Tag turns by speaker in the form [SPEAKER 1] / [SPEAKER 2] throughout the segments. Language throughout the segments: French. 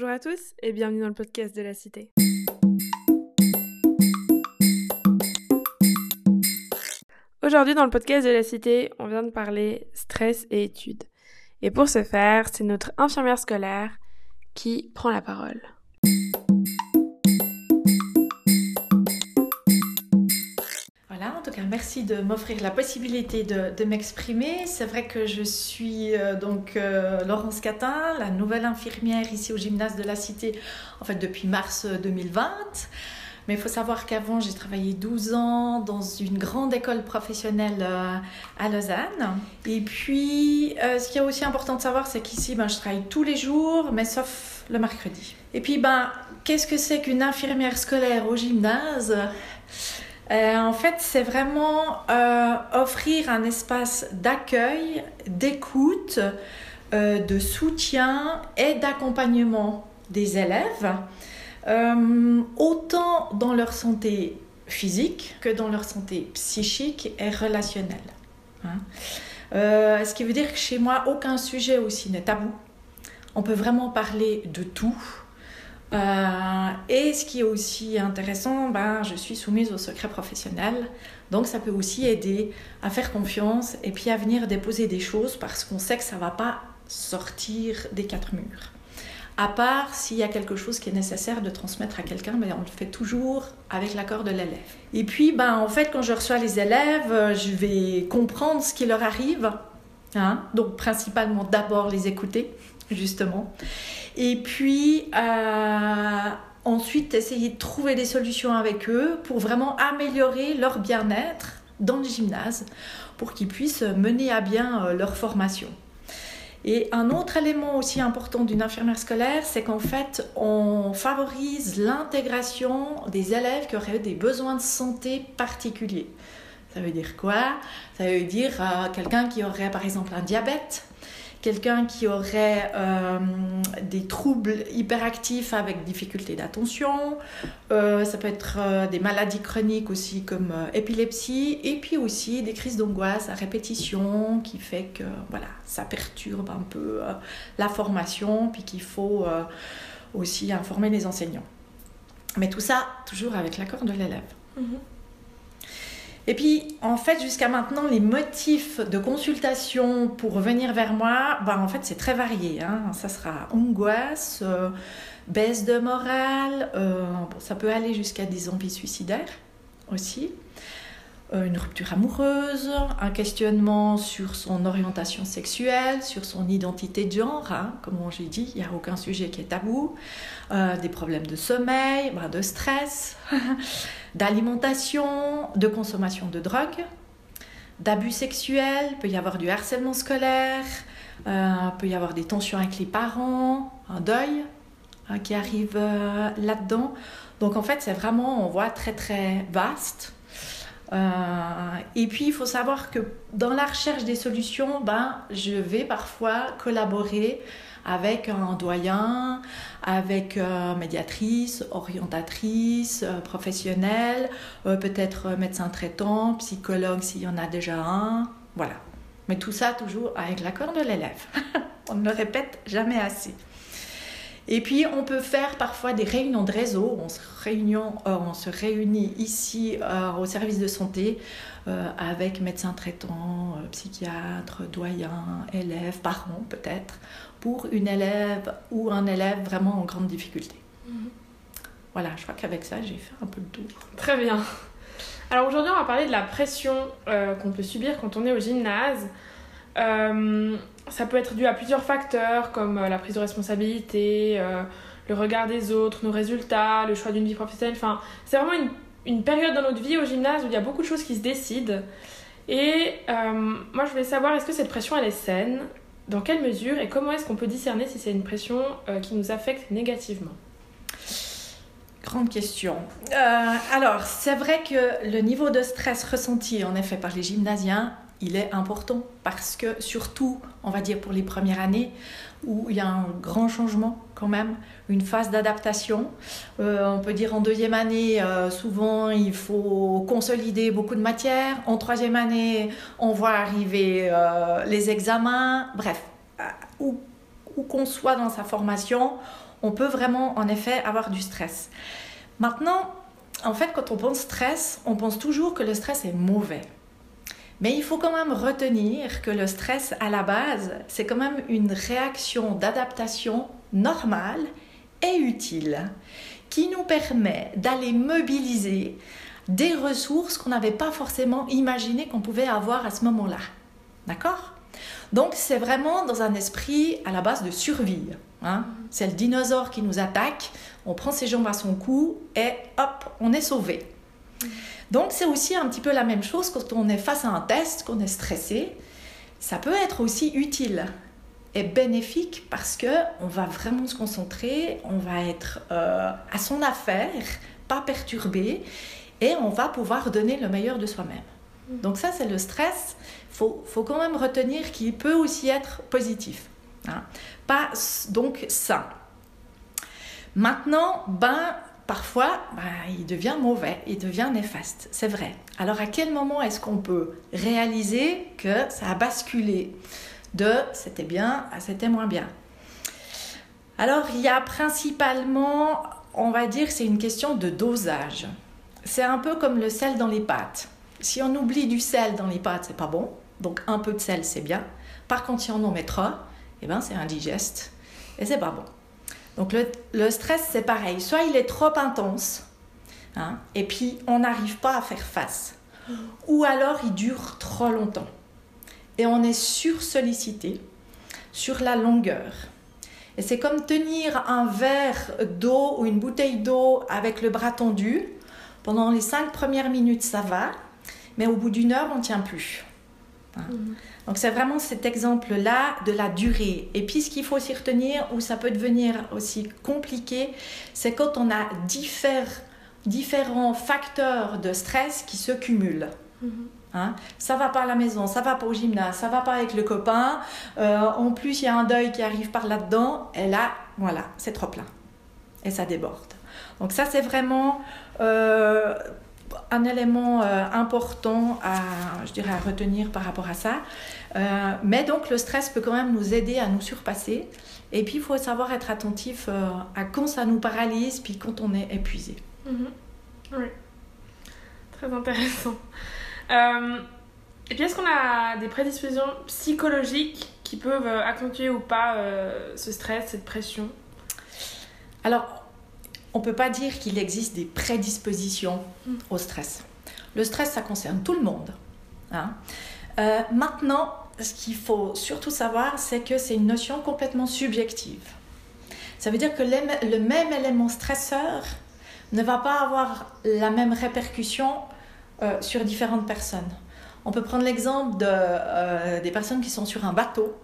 [SPEAKER 1] Bonjour à tous et bienvenue dans le podcast de la Cité. Aujourd'hui dans le podcast de la Cité, on vient de parler stress et études. Et pour ce faire, c'est notre infirmière scolaire qui prend la parole.
[SPEAKER 2] Merci de m'offrir la possibilité de, m'exprimer. C'est vrai que je suis euh, donc euh, Laurence Catin, la nouvelle infirmière ici au gymnase de la Cité, en fait depuis mars 2020. Euh, Mais il faut savoir qu'avant, j'ai travaillé 12 ans dans une grande école professionnelle à Lausanne. Et puis, ce qui est aussi important de savoir, c'est qu'ici, ben, je travaille tous les jours, mais sauf le mercredi. Et puis, ben, qu'est-ce que c'est qu'une infirmière scolaire au gymnase? Euh, en fait, c'est vraiment euh, offrir un espace d'accueil, d'écoute, euh, de soutien et d'accompagnement des élèves, autant dans leur santé physique que dans leur santé psychique et relationnelle. Hein. ce qui veut dire que chez moi, aucun sujet aussi n'est tabou. On peut vraiment parler de tout. Euh, et ce qui est aussi intéressant, ben, je suis soumise au secret professionnel. Donc ça peut aussi aider à faire confiance et puis à venir déposer des choses parce qu'on sait que ça ne va pas sortir des quatre murs. À part s'il y a quelque chose qui est nécessaire de transmettre à quelqu'un, ben, on le fait toujours avec l'accord de l'élève. Et puis, ben, en fait, quand je reçois les élèves, je vais comprendre ce qui leur arrive. Hein. Donc, principalement d'abord les écouter, justement. Et puis, euh, ensuite, essayer de trouver des solutions avec eux pour vraiment améliorer leur bien-être dans le gymnase, pour qu'ils puissent mener à bien euh, leur formation. Et un autre élément aussi important d'une infirmière scolaire, c'est qu'en fait, on favorise l'intégration des élèves qui auraient des besoins de santé particuliers. Ça veut dire quoi? Ça veut dire euh, quelqu'un qui aurait par exemple un diabète, quelqu'un qui aurait euh, des troubles hyperactifs avec difficulté d'attention, euh, ça peut être euh, des maladies chroniques aussi comme épilepsie, et puis aussi des crises d'angoisse à répétition qui fait que voilà, ça perturbe un peu la formation, puis qu'il faut aussi informer les enseignants. Mais tout ça toujours avec l'accord de l'élève. Mm-hmm. Et puis, en fait, jusqu'à maintenant, les motifs de consultation pour venir vers moi, ben, en fait, c'est très varié. Hein. Ça sera angoisse, euh, baisse de morale, euh, ça peut aller jusqu'à des envies suicidaires aussi. Euh, une rupture amoureuse, un questionnement sur son orientation sexuelle, sur son identité de genre, hein. comme j'ai dit, il n'y a aucun sujet qui est tabou, des problèmes de sommeil, bah, de stress, d'alimentation, de consommation de drogue, d'abus sexuels, peut y avoir du harcèlement scolaire, euh, peut y avoir des tensions avec les parents, un deuil hein, qui arrive là-dedans. Donc en fait, c'est vraiment, on voit, très très vaste. Euh, et puis, il faut savoir que dans la recherche des solutions, ben, je vais parfois collaborer avec un doyen, avec euh, médiatrice, orientatrice, euh, professionnelle, peut-être médecin traitant, psychologue s'il y en a déjà un. Voilà. Mais tout ça toujours avec l'accord de l'élève. On ne le répète jamais assez. Et puis, on peut faire parfois des réunions de réseau. On se, réunion, euh, on se réunit ici euh, au service de santé euh, avec médecins traitants, psychiatres, doyens, élèves, parents peut-être, pour une élève ou un élève vraiment en grande difficulté. Mhm. Voilà, je crois qu'avec ça, j'ai fait un peu le tour.
[SPEAKER 1] Très bien. Alors aujourd'hui, on va parler de la pression qu'on peut subir quand on est au gymnase. Euh, ça peut être dû à plusieurs facteurs comme euh, la prise de responsabilité, euh, le regard des autres, nos résultats, le choix d'une vie professionnelle. Enfin, c'est vraiment une, une, période dans notre vie au gymnase où il y a beaucoup de choses qui se décident. Et moi, je voulais savoir, est-ce que cette pression, elle est saine? Dans quelle mesure? Et comment est-ce qu'on peut discerner si c'est une pression qui nous affecte négativement?
[SPEAKER 2] Grande question. alors, c'est vrai que le niveau de stress ressenti, en effet, par les gymnasiens il est important parce que surtout, on va dire pour les premières années, où il y a un grand changement quand même, une phase d'adaptation. Euh, on peut dire en deuxième année, euh, souvent il faut consolider beaucoup de matières. En troisième année, on voit arriver euh, les examens. Bref, où, où qu'on soit dans sa formation, on peut vraiment en effet avoir du stress. Maintenant, en fait, quand on pense stress, on pense toujours que le stress est mauvais. Mais il faut quand même retenir que le stress, à la base, c'est quand même une réaction d'adaptation normale et utile qui nous permet d'aller mobiliser des ressources qu'on n'avait pas forcément imaginé qu'on pouvait avoir à ce moment-là. D'accord? Donc c'est vraiment dans un esprit à la base de survie. Hein. C'est le dinosaure qui nous attaque, on prend ses jambes à son cou et hop, on est sauvé. Donc c'est aussi un petit peu la même chose quand on est face à un test, qu'on est stressé. Ça peut être aussi utile et bénéfique parce que on va vraiment se concentrer, on va être euh, à son affaire, pas perturbé, et on va pouvoir donner le meilleur de soi-même. Mm. Donc ça, c'est le stress. Il faut, faut, quand même retenir qu'il peut aussi être positif. Hein. Pas donc ça. Maintenant, ben, parfois, ben, il devient mauvais, il devient néfaste. C'est vrai. Alors à quel moment est-ce qu'on peut réaliser que ça a basculé de c'était bien à c'était moins bien? Alors il y a principalement, on va dire, c'est une question de dosage. C'est un peu comme le sel dans les pâtes. Si on oublie du sel dans les pâtes, c'est pas bon. Donc un peu de sel, c'est bien. Par contre, si on en met trop, eh ben, c'est indigeste et c'est pas bon. Donc le, stress, c'est pareil. Soit il est trop intense, hein, et puis on n'arrive pas à faire face. Ou alors il dure trop longtemps. Et on est sursollicité sur la longueur. Et c'est comme tenir un verre d'eau ou une bouteille d'eau avec le bras tendu. Pendant les cinq premières minutes, ça va, mais au bout d'une heure, on ne tient plus. Mhm. Donc c'est vraiment cet exemple-là de la durée. Et puis ce qu'il faut aussi retenir, où ça peut devenir aussi compliqué, c'est quand on a différents facteurs de stress qui se cumulent. Mm-hmm. Hein? Ça va pas à la maison, ça va pas au gymnase, ça va pas avec le copain. Euh, en plus, il y a un deuil qui arrive par là-dedans. Et là, voilà, c'est trop plein. Et ça déborde. Donc ça, c'est vraiment euh, un élément euh, important à, je dirais, à retenir par rapport à ça. Euh, mais donc le stress peut quand même nous aider à nous surpasser. Et puis il faut savoir être attentif euh, à quand ça nous paralyse, puis quand on est épuisé.
[SPEAKER 1] Mhm. Oui, très intéressant. et puis est-ce qu'on a des prédispositions psychologiques qui peuvent accentuer ou pas ce stress, cette pression?
[SPEAKER 2] Alors on ne peut pas dire qu'il existe des prédispositions mm. au stress. Le stress, ça concerne tout le monde. Hein. Euh, maintenant, ce qu'il faut surtout savoir, c'est que c'est une notion complètement subjective. Ça veut dire que le même élément stresseur ne va pas avoir la même répercussion euh, sur différentes personnes. On peut prendre l'exemple de, euh, des personnes qui sont sur un bateau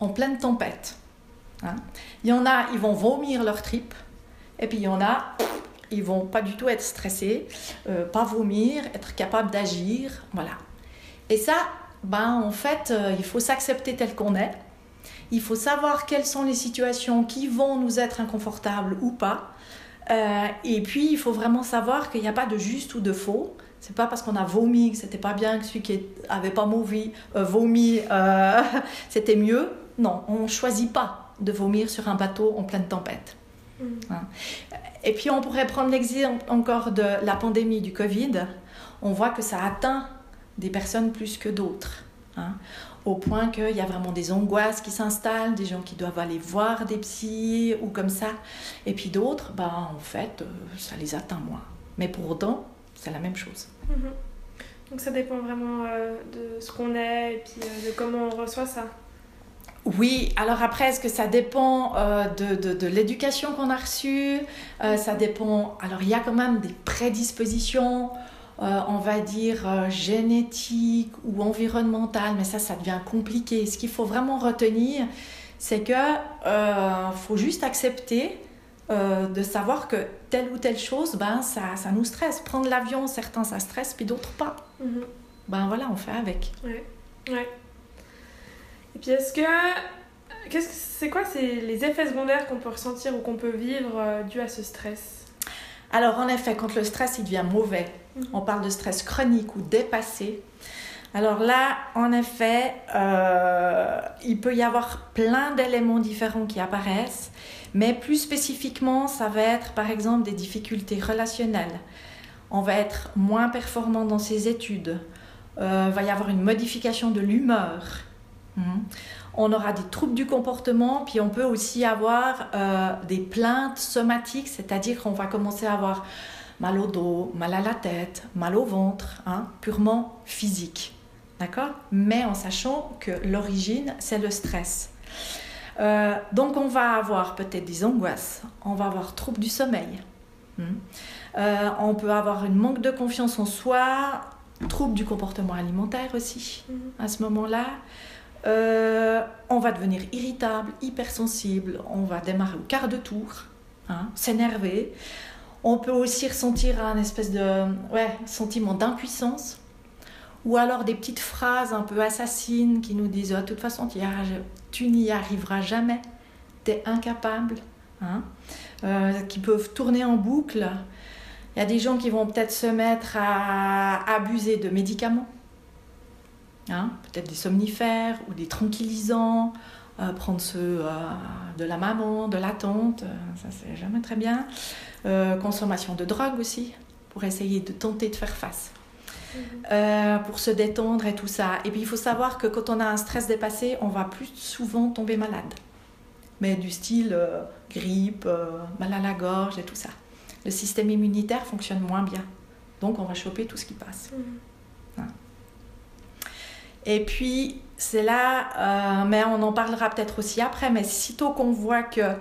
[SPEAKER 2] en pleine tempête. Hein. Il y en a, ils vont vomir leur tripes et puis il y en a, ils vont pas du tout être stressés, euh, pas vomir, être capable d'agir, voilà. Et ça, ben en fait, euh, il faut s'accepter tel qu'on est. Il faut savoir quelles sont les situations qui vont nous être inconfortables ou pas. Euh, et puis, il faut vraiment savoir qu'il n'y a pas de juste ou de faux. C'est pas parce qu'on a vomi que c'était pas bien que celui qui avait pas vomi, vomi c'était mieux. Non, on choisit pas de vomir sur un bateau en pleine tempête. Mm. Hein. Et puis on pourrait prendre l'exemple encore de la pandémie du Covid. On voit que ça atteint des personnes plus que d'autres. Hein. au point qu'il y a vraiment des angoisses qui s'installent, des gens qui doivent aller voir des psys ou comme ça. Et puis d'autres, ben, en fait, euh, ça les atteint moins. Mais pour autant, c'est la même chose.
[SPEAKER 1] Mm-hmm. Donc ça dépend vraiment euh, de ce qu'on est et puis euh, de comment on reçoit ça.
[SPEAKER 2] Oui, alors après, est-ce que ça dépend euh, de, de, l'éducation qu'on a reçue euh, Ça dépend. Alors, il y a quand même des prédispositions, euh, on va dire génétiques ou environnementales, mais ça, ça devient compliqué. Ce qu'il faut vraiment retenir, c'est que faut juste accepter de savoir que telle ou telle chose, ben, ça, ça nous stresse. Prendre l'avion, certains, ça stresse, puis d'autres pas. Mhm. Ben voilà, on fait avec.
[SPEAKER 1] Ouais, ouais. Et puis est-ce que qu'est-ce que c'est quoi c'est les effets secondaires qu'on peut ressentir ou qu'on peut vivre euh, dû à ce stress?
[SPEAKER 2] Alors en effet, quand le stress il devient mauvais, mhm. on parle de stress chronique ou dépassé. Alors là, en effet, euh, il peut y avoir plein d'éléments différents qui apparaissent, mais plus spécifiquement, ça va être par exemple des difficultés relationnelles. On va être moins performant dans ses études. Euh, va y avoir une modification de l'humeur. Mhm. On aura des troubles du comportement, puis on peut aussi avoir euh, des plaintes somatiques, c'est-à-dire qu'on va commencer à avoir mal au dos, mal à la tête, mal au ventre, hein, purement physique. D'accord? Mais en sachant que l'origine, c'est le stress. Euh, donc on va avoir peut-être des angoisses, on va avoir troubles du sommeil, hmm. euh, on peut avoir une manque de confiance en soi, troubles du comportement alimentaire aussi hmm. à ce moment-là. Euh, on va devenir irritable, hypersensible, on va démarrer au quart de tour, hein, s'énerver. On peut aussi ressentir un espèce de sentiment d'impuissance ou alors des petites phrases un peu assassines qui nous disent oh, de toute façon tu n'y arriveras jamais, tu es incapable, hein, euh, qui peuvent tourner en boucle. Il y a des gens qui vont peut-être se mettre à abuser de médicaments, hein, peut-être des somnifères ou des tranquillisants, euh, prendre ceux euh, de la maman, de la tante, ça c'est jamais très bien. consommation de drogue aussi, pour essayer de tenter de faire face. Euh, pour se détendre et tout ça. Et puis il faut savoir que quand on a un stress dépassé, on va plus souvent tomber malade. Mais du style euh, grippe, euh, mal à la gorge et tout ça. Le système immunitaire fonctionne moins bien. Donc on va choper tout ce qui passe. Mhm. Et puis c'est là, mais on en parlera peut-être aussi après, mais sitôt qu'on voit que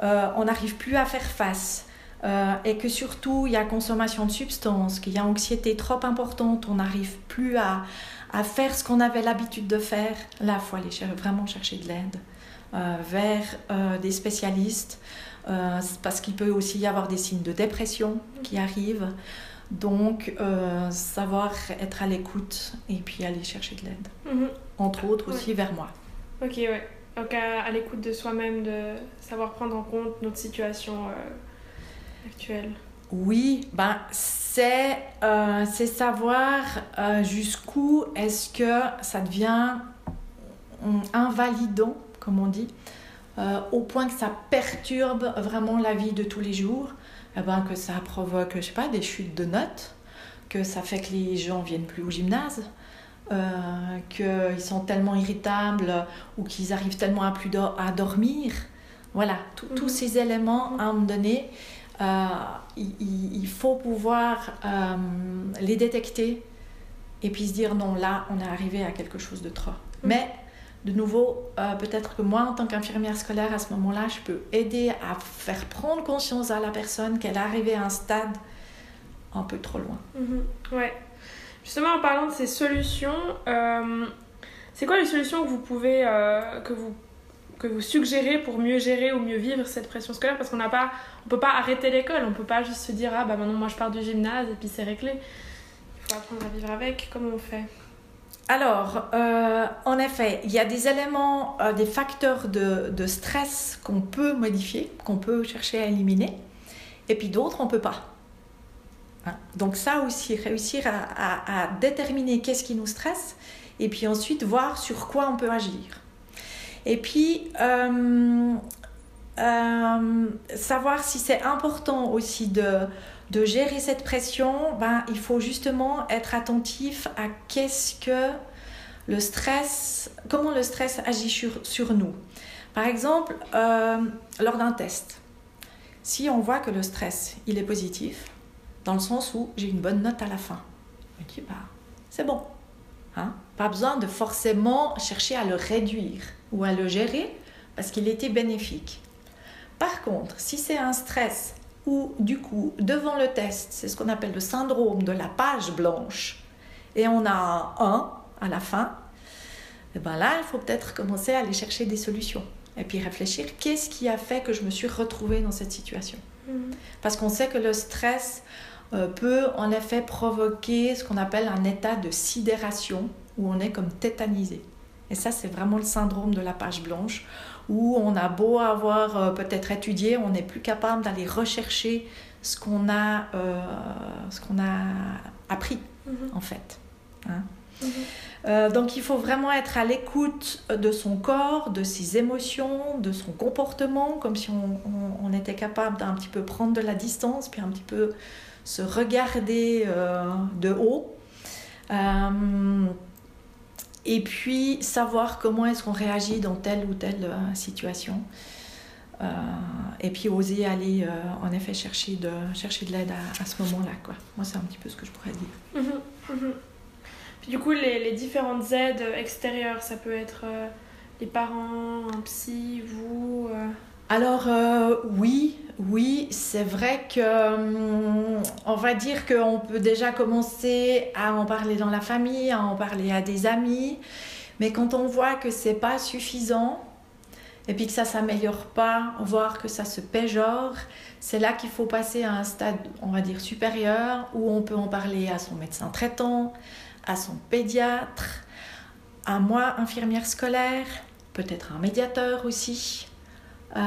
[SPEAKER 2] on n'arrive plus à faire face, euh, et que surtout il y a consommation de substances, qu'il y a anxiété trop importante, on n'arrive plus à, à, faire ce qu'on avait l'habitude de faire, là, il faut aller vraiment chercher de l'aide euh, vers euh, des spécialistes, parce qu'il peut aussi y avoir des signes de dépression qui arrivent. Donc, savoir être à l'écoute et puis aller chercher de l'aide. Mhm. Entre autres aussi vers moi.
[SPEAKER 1] Ok, ouais. Donc, à, à l'écoute de soi-même, de savoir prendre en compte notre situation actuelle
[SPEAKER 2] Oui, ben, c'est euh, savoir euh, jusqu'où est-ce que ça devient invalidant, comme on dit, euh, au point que ça perturbe vraiment la vie de tous les jours, eh ben, que ça provoque, je sais pas, des chutes de notes, que ça fait que les gens viennent plus au gymnase, euh, qu'ils sont tellement irritables ou qu'ils arrivent tellement à plus à dormir. Voilà, tous mhm. ces éléments à un moment donné euh, il, faut pouvoir euh, les détecter et puis se dire non, là, on est arrivé à quelque chose de trop. Mm. Mais de nouveau, euh, peut-être que moi, en tant qu'infirmière scolaire, à ce moment-là, je peux aider à faire prendre conscience à la personne qu'elle est arrivée à un stade un peu trop loin.
[SPEAKER 1] Ouais. Justement, en parlant de ces solutions, c'est quoi les solutions que vous pouvez, que vous que vous suggérez pour mieux gérer ou mieux vivre cette pression scolaire? Parce qu'on n'a pas, on peut pas arrêter l'école, on peut pas juste se dire ah bah maintenant moi je pars du gymnase et puis c'est réglé. Il faut apprendre à vivre avec. Comment on fait?
[SPEAKER 2] Alors, euh, en effet, il y a des éléments, euh, des facteurs de, de stress qu'on peut modifier, qu'on peut chercher à éliminer, et puis d'autres, on ne peut pas. Hein? Donc ça aussi, réussir à, à, déterminer qu'est-ce qui nous stresse, et puis ensuite voir sur quoi on peut agir. Et puis, euh, savoir si c'est important aussi de, de gérer cette pression, ben, il faut justement être attentif à qu'est-ce que le stress, comment le stress agit sur, sur nous. Par exemple, euh, lors d'un test, si on voit que le stress, il est positif, dans le sens où j'ai une bonne note à la fin, bah, c'est bon. Hein? Pas besoin de forcément chercher à le réduire ou à le gérer parce qu'il était bénéfique. Par contre, si c'est un stress ou du coup, devant le test, c'est ce qu'on appelle le syndrome de la page blanche, et on a un à la fin, et eh ben là, il faut peut-être commencer à aller chercher des solutions et puis réfléchir qu'est-ce qui a fait que je me suis retrouvée dans cette situation? Mhm. Parce qu'on sait que le stress euh, peut en effet provoquer ce qu'on appelle un état de sidération où on est comme tétanisé. Et ça, c'est vraiment le syndrome de la page blanche, où on a beau avoir euh, peut-être étudié, on n'est plus capable d'aller rechercher ce qu'on a, euh, ce qu'on a appris, mhm. en fait. Hein. Mhm. Euh, donc il faut vraiment être à l'écoute de son corps, de ses émotions, de son comportement, comme si on, était capable d'un petit peu prendre de la distance, puis un petit peu se regarder de haut. Euh, et puis savoir comment est-ce qu'on réagit dans telle ou telle situation. et puis oser aller en effet chercher de, chercher de l'aide à, ce moment-là. Moi, c'est un petit peu ce que je pourrais dire. Mhm,
[SPEAKER 1] mhm. Du coup, les, les, différentes aides extérieures, ça peut être euh, les parents, un psy, vous euh.
[SPEAKER 2] Alors euh, oui, oui, c'est vrai que hum, on va dire qu'on peut déjà commencer à en parler dans la famille, à en parler à des amis, mais quand on voit que c'est pas suffisant et puis que ça s'améliore pas, voire que ça se péjore, c'est là qu'il faut passer à un stade, on va dire supérieur, où on peut en parler à son médecin traitant, à son pédiatre, à moi, infirmière scolaire, peut-être un médiateur aussi. Euh,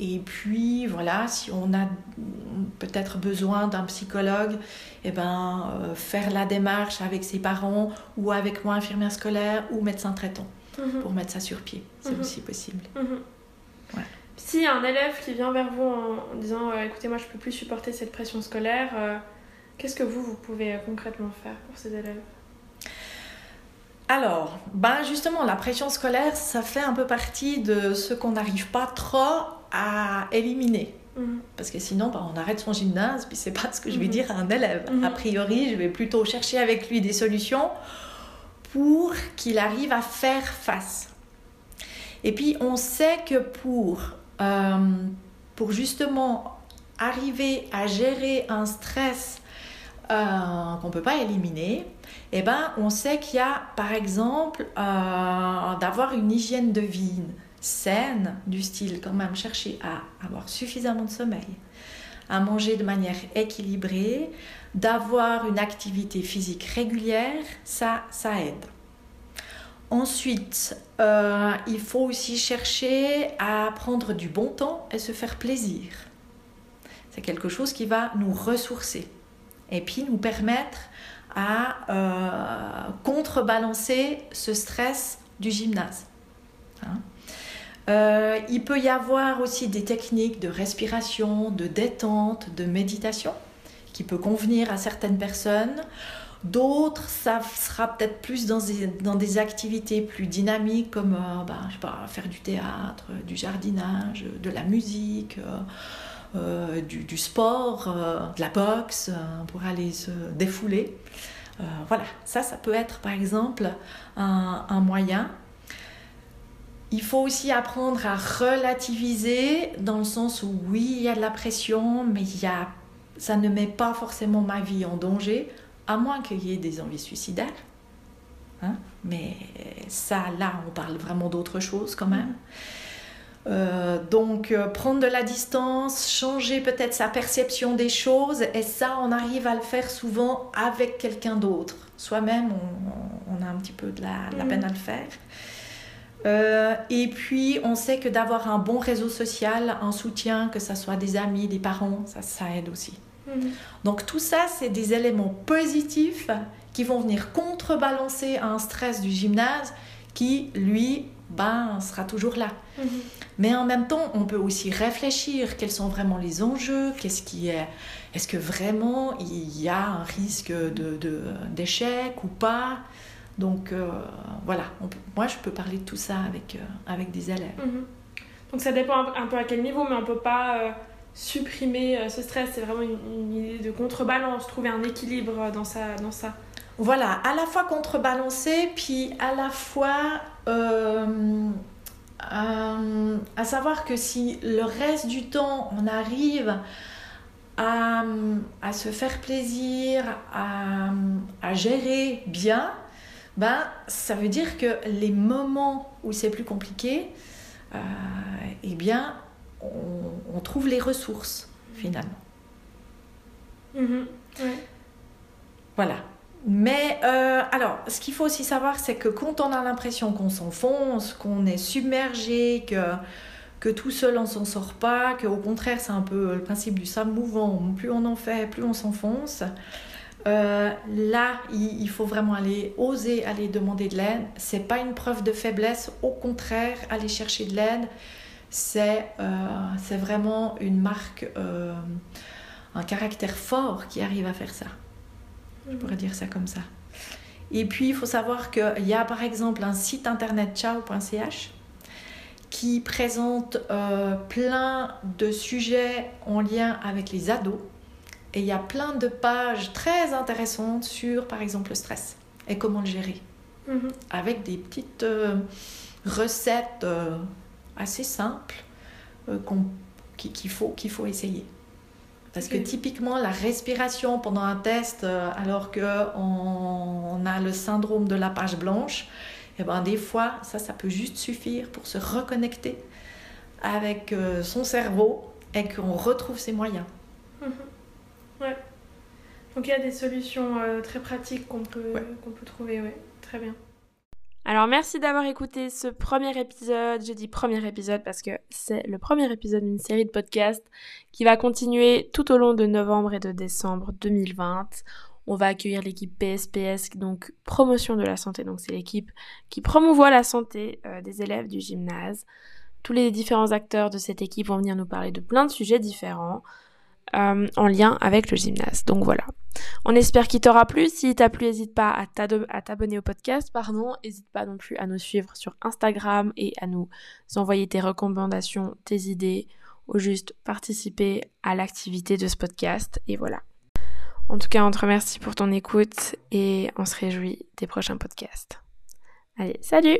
[SPEAKER 2] et puis voilà, si on a peut-être besoin d'un psychologue, eh ben, euh, faire la démarche avec ses parents ou avec moi, infirmière scolaire ou médecin traitant, mhm. pour mettre ça sur pied. C'est mhm. aussi possible.
[SPEAKER 1] Mhm. Y a un élève qui vient vers vous en, disant euh, écoutez, moi je peux plus supporter cette pression scolaire, Qu'est-ce que vous, vous pouvez concrètement faire pour ces élèves?
[SPEAKER 2] Alors, ben justement, la pression scolaire, ça fait un peu partie de ce qu'on n'arrive pas trop à éliminer. Mhm. Parce que sinon, ben, on arrête son gymnase, puis c'est pas ce que je vais mhm. dire à un élève. Mhm. A priori, je vais plutôt chercher avec lui des solutions pour qu'il arrive à faire face. Et puis, on sait que pour, euh, pour justement arriver à gérer un stress euh, qu'on ne peut pas éliminer, eh ben, on sait qu'il y a par exemple euh, d'avoir une hygiène de vie saine, du style quand même chercher à avoir suffisamment de sommeil, à manger de manière équilibrée, d'avoir une activité physique régulière, ça, ça aide. Ensuite, euh, il faut aussi chercher à prendre du bon temps et se faire plaisir. C'est quelque chose qui va nous ressourcer et puis nous permettre à euh, contrebalancer ce stress du gymnase. Hein. Euh, il peut y avoir aussi des techniques de respiration, de détente, de méditation qui peut convenir à certaines personnes. D'autres, ça sera peut-être plus dans des, activités plus dynamiques comme euh, bah, faire du théâtre, du jardinage, de la musique. Du, sport, euh, de la boxe, euh, pour aller se défouler. voilà, ça, ça peut être par exemple un, moyen. Il faut aussi apprendre à relativiser dans le sens où oui, il y a de la pression, mais il y a, ça ne met pas forcément ma vie en danger, à moins qu'il y ait des envies suicidaires. Hein. Mais ça, là, on parle vraiment d'autre chose quand même. Euh, donc euh, prendre de la distance, changer peut-être sa perception des choses, et ça on arrive à le faire souvent avec quelqu'un d'autre. Soi-même on, a un petit peu de la, peine à le faire. Euh, et puis on sait que d'avoir un bon réseau social, un soutien, que ce soit des amis, des parents, ça, ça aide aussi. Mhm. Donc tout ça c'est des éléments positifs qui vont venir contrebalancer un stress du gymnase qui lui ben, sera toujours là. Mhm. Mais en même temps, on peut aussi réfléchir quels sont vraiment les enjeux, qu'est-ce qui est, est-ce que vraiment il y a un risque de, d'échec ou pas. Donc euh, voilà, moi je peux parler de tout ça avec, euh, avec des élèves. Mhm.
[SPEAKER 1] Donc ça dépend un, peu à quel niveau, mais on ne peut pas euh, supprimer ce stress. C'est vraiment une, idée de contrebalance, trouver un équilibre dans ça. Dans ça.
[SPEAKER 2] Voilà, à la fois contrebalancer, puis à la fois euh, à savoir que si le reste du temps on arrive à, à se faire plaisir, à, à, gérer bien, ben, ça veut dire que les moments où c'est plus compliqué, euh, eh bien, on, on, trouve les ressources finalement.
[SPEAKER 1] Mm-hmm.
[SPEAKER 2] Voilà. Mais euh, alors, ce qu'il faut aussi savoir, c'est que quand on a l'impression qu'on s'enfonce, qu'on est submergé, que, que tout seul on s'en sort pas, qu'au contraire c'est un peu le principe du sable mouvant, plus on en fait, plus on s'enfonce, Euh, là, il, faut vraiment aller oser aller demander de l'aide. C'est pas une preuve de faiblesse, au contraire, aller chercher de l'aide, c'est euh, vraiment une marque, un caractère fort qui arrive à faire ça. Je pourrais dire ça comme ça. Et puis, il faut savoir qu'il y a par exemple un site internet ciao.ch qui présente plein de sujets en lien avec les ados et il y a plein de pages très intéressantes sur, par exemple, le stress et comment le gérer. Mhm. Avec des petites euh, recettes euh, assez simples euh, qu'il faut, qu'il faut essayer. Parce que typiquement, la respiration pendant un test, alors qu'on on a le syndrome de la page blanche, et eh ben, des fois, ça, ça peut juste suffire pour se reconnecter avec son cerveau et qu'on retrouve ses moyens. Mhm.
[SPEAKER 1] Ouais. Donc il y a des solutions euh, très pratiques qu'on peut, qu'on peut trouver, ouais. Très bien. Alors merci d'avoir écouté ce premier épisode. Je dis premier épisode parce que c'est le premier épisode d'une série de podcasts qui va continuer tout au long de novembre et de décembre 2020. On va accueillir l'équipe PSPS, donc promotion de la santé. Donc c'est l'équipe qui promouvoit la santé euh, des élèves du gymnase. Tous les différents acteurs de cette équipe vont venir nous parler de plein de sujets différents. Euh, en lien avec le gymnase. Donc voilà. On espère qu'il t'aura plu. Si t'a plu, n'hésite pas à t'abonner au podcast, pardon. N'hésite pas non plus à nous suivre sur Instagram et à nous envoyer tes recommandations, tes idées, ou juste participer à l'activité de ce podcast. Et voilà. En tout cas, on te remercie pour ton écoute et on se réjouit des prochains podcasts. Allez, salut